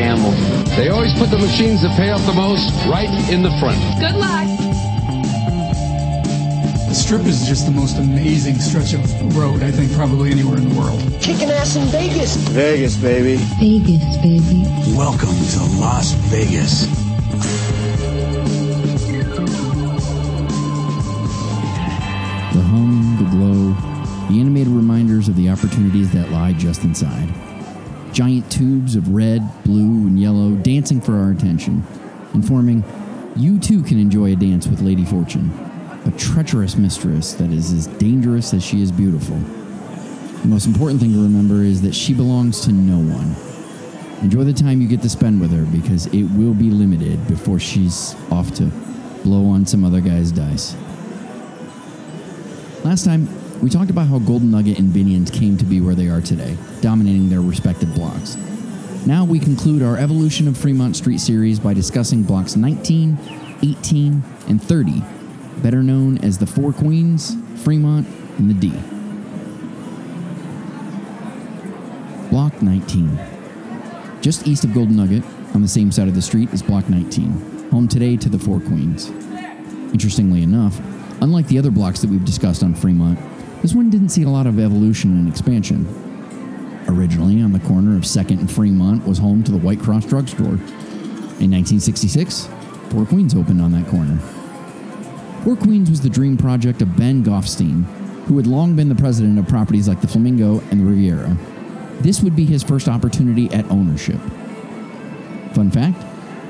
Want to gamble? They always put the machines that pay off the most right in the front. Good luck. The strip is just the most amazing stretch of road, I think, probably anywhere in the world. Kicking ass in Vegas. Vegas, baby. Vegas, baby. Welcome to Las Vegas. The hum, the glow, the animated reminders of the opportunities that lie just inside. Giant tubes of red, blue, and yellow dancing for our attention, informing you too can enjoy a dance with Lady Fortune, a treacherous mistress that is as dangerous as she is beautiful. The most important thing to remember is that she belongs to no one. Enjoy the time you get to spend with her because it will be limited before she's off to blow on some other guy's dice. Last time, we talked about how Golden Nugget and Binions came to be where they are today, dominating their respective blocks. Now we conclude our Evolution of Fremont Street series by discussing blocks 19, 18, and 30, better known as the Four Queens, Fremont, and the D. Block 19. Just east of Golden Nugget, on the same side of the street, is Block 19, home today to the Four Queens. Interestingly enough, unlike the other blocks that we've discussed on Fremont, this one didn't see a lot of evolution and expansion. Originally, on the corner of 2nd and Fremont was home to the White Cross Drugstore. In 1966, Four Queens opened on that corner. Four Queens was the dream project of Ben Goffstein, who had long been the president of properties like the Flamingo and the Riviera. This would be his first opportunity at ownership. Fun fact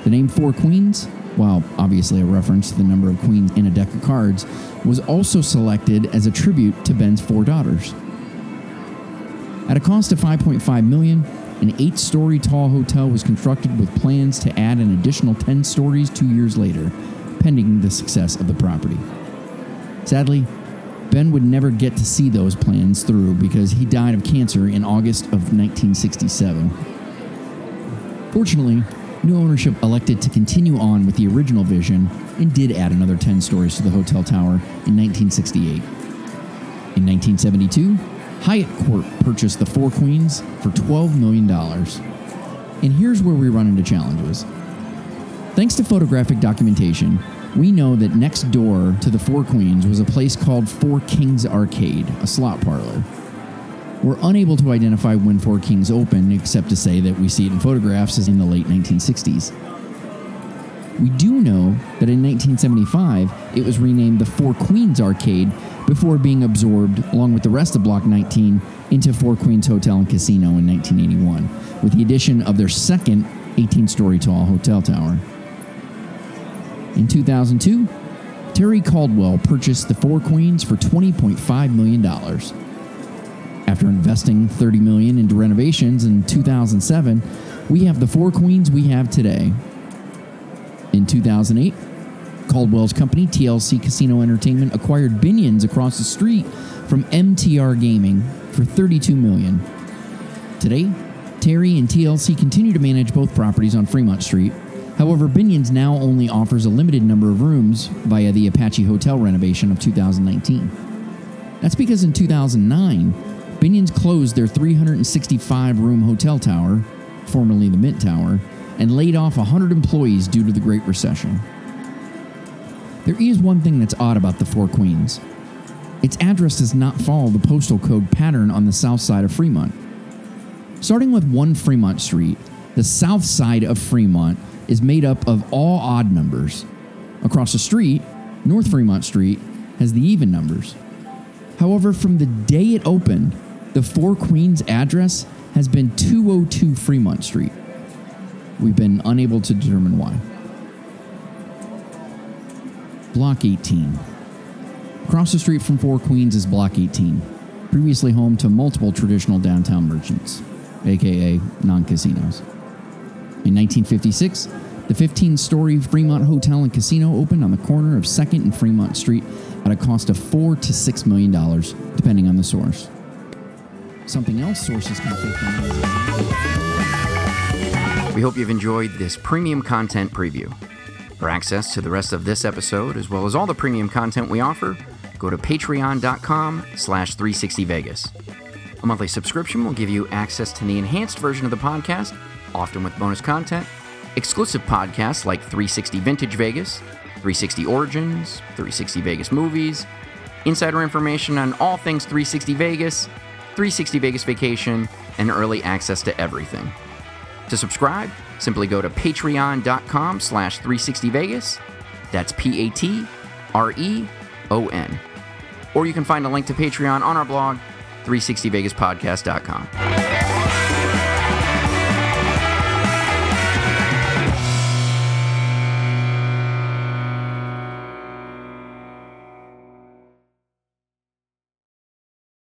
the name Four Queens, while obviously a reference to the number of queens in a deck of cards, was also selected as a tribute to Ben's four daughters. At a cost of 5.5 million, an eight-story tall hotel was constructed with plans to add an additional 10 stories 2 years later, pending the success of the property. Sadly, Ben would never get to see those plans through because he died of cancer in August of 1967. Fortunately, new ownership elected to continue on with the original vision and did add another 10 stories to the hotel tower in 1968. In 1972, Hyatt Corp purchased the Four Queens for $12 million. And here's where we run into challenges. Thanks to photographic documentation, we know that next door to the Four Queens was a place called Four Kings Arcade, a slot parlor. We're unable to identify when Four Kings opened, except to say that we see it in photographs as in the late 1960s. We do know that in 1975, it was renamed the Four Queens Arcade before being absorbed, along with the rest of Block 19, into Four Queens Hotel and Casino in 1981, with the addition of their second 18 story tall hotel tower. In 2002, Terry Caldwell purchased the Four Queens for $20.5 million. After investing 30 million into renovations in 2007, we have the Four Queens we have today. In 2008, Caldwell's company, TLC Casino Entertainment, acquired Binions across the street from MTR Gaming for 32 million. Today, Terry and TLC continue to manage both properties on Fremont Street. However, Binions now only offers a limited number of rooms via the Apache Hotel renovation of 2019. That's because in 2009, Binions closed their 365 room hotel tower, formerly the Mint Tower, and laid off 100 employees due to the Great Recession. There is one thing that's odd about the Four Queens its address does not follow the postal code pattern on the south side of Fremont. Starting with 1 Fremont Street, the south side of Fremont is made up of all odd numbers. Across the street, North Fremont Street has the even numbers. However, from the day it opened, the Four Queens address has been 202 Fremont Street. We've been unable to determine why. Block 18. Across the street from Four Queens is Block 18, previously home to multiple traditional downtown merchants, aka non casinos. In 1956, the 15 story Fremont Hotel and Casino opened on the corner of 2nd and Fremont Street at a cost of 4 to $6 million, depending on the source. Something else sources on We hope you've enjoyed this premium content preview. For access to the rest of this episode, as well as all the premium content we offer, go to patreon.com slash 360vegas. A monthly subscription will give you access to the enhanced version of the podcast, often with bonus content, exclusive podcasts like 360 Vintage Vegas, 360 Origins, 360 Vegas Movies, insider information on all things 360 Vegas, 360 Vegas Vacation, and early access to everything. To subscribe, simply go to patreon.com slash 360vegas. That's P-A-T-R-E-O-N. Or you can find a link to Patreon on our blog, 360vegaspodcast.com.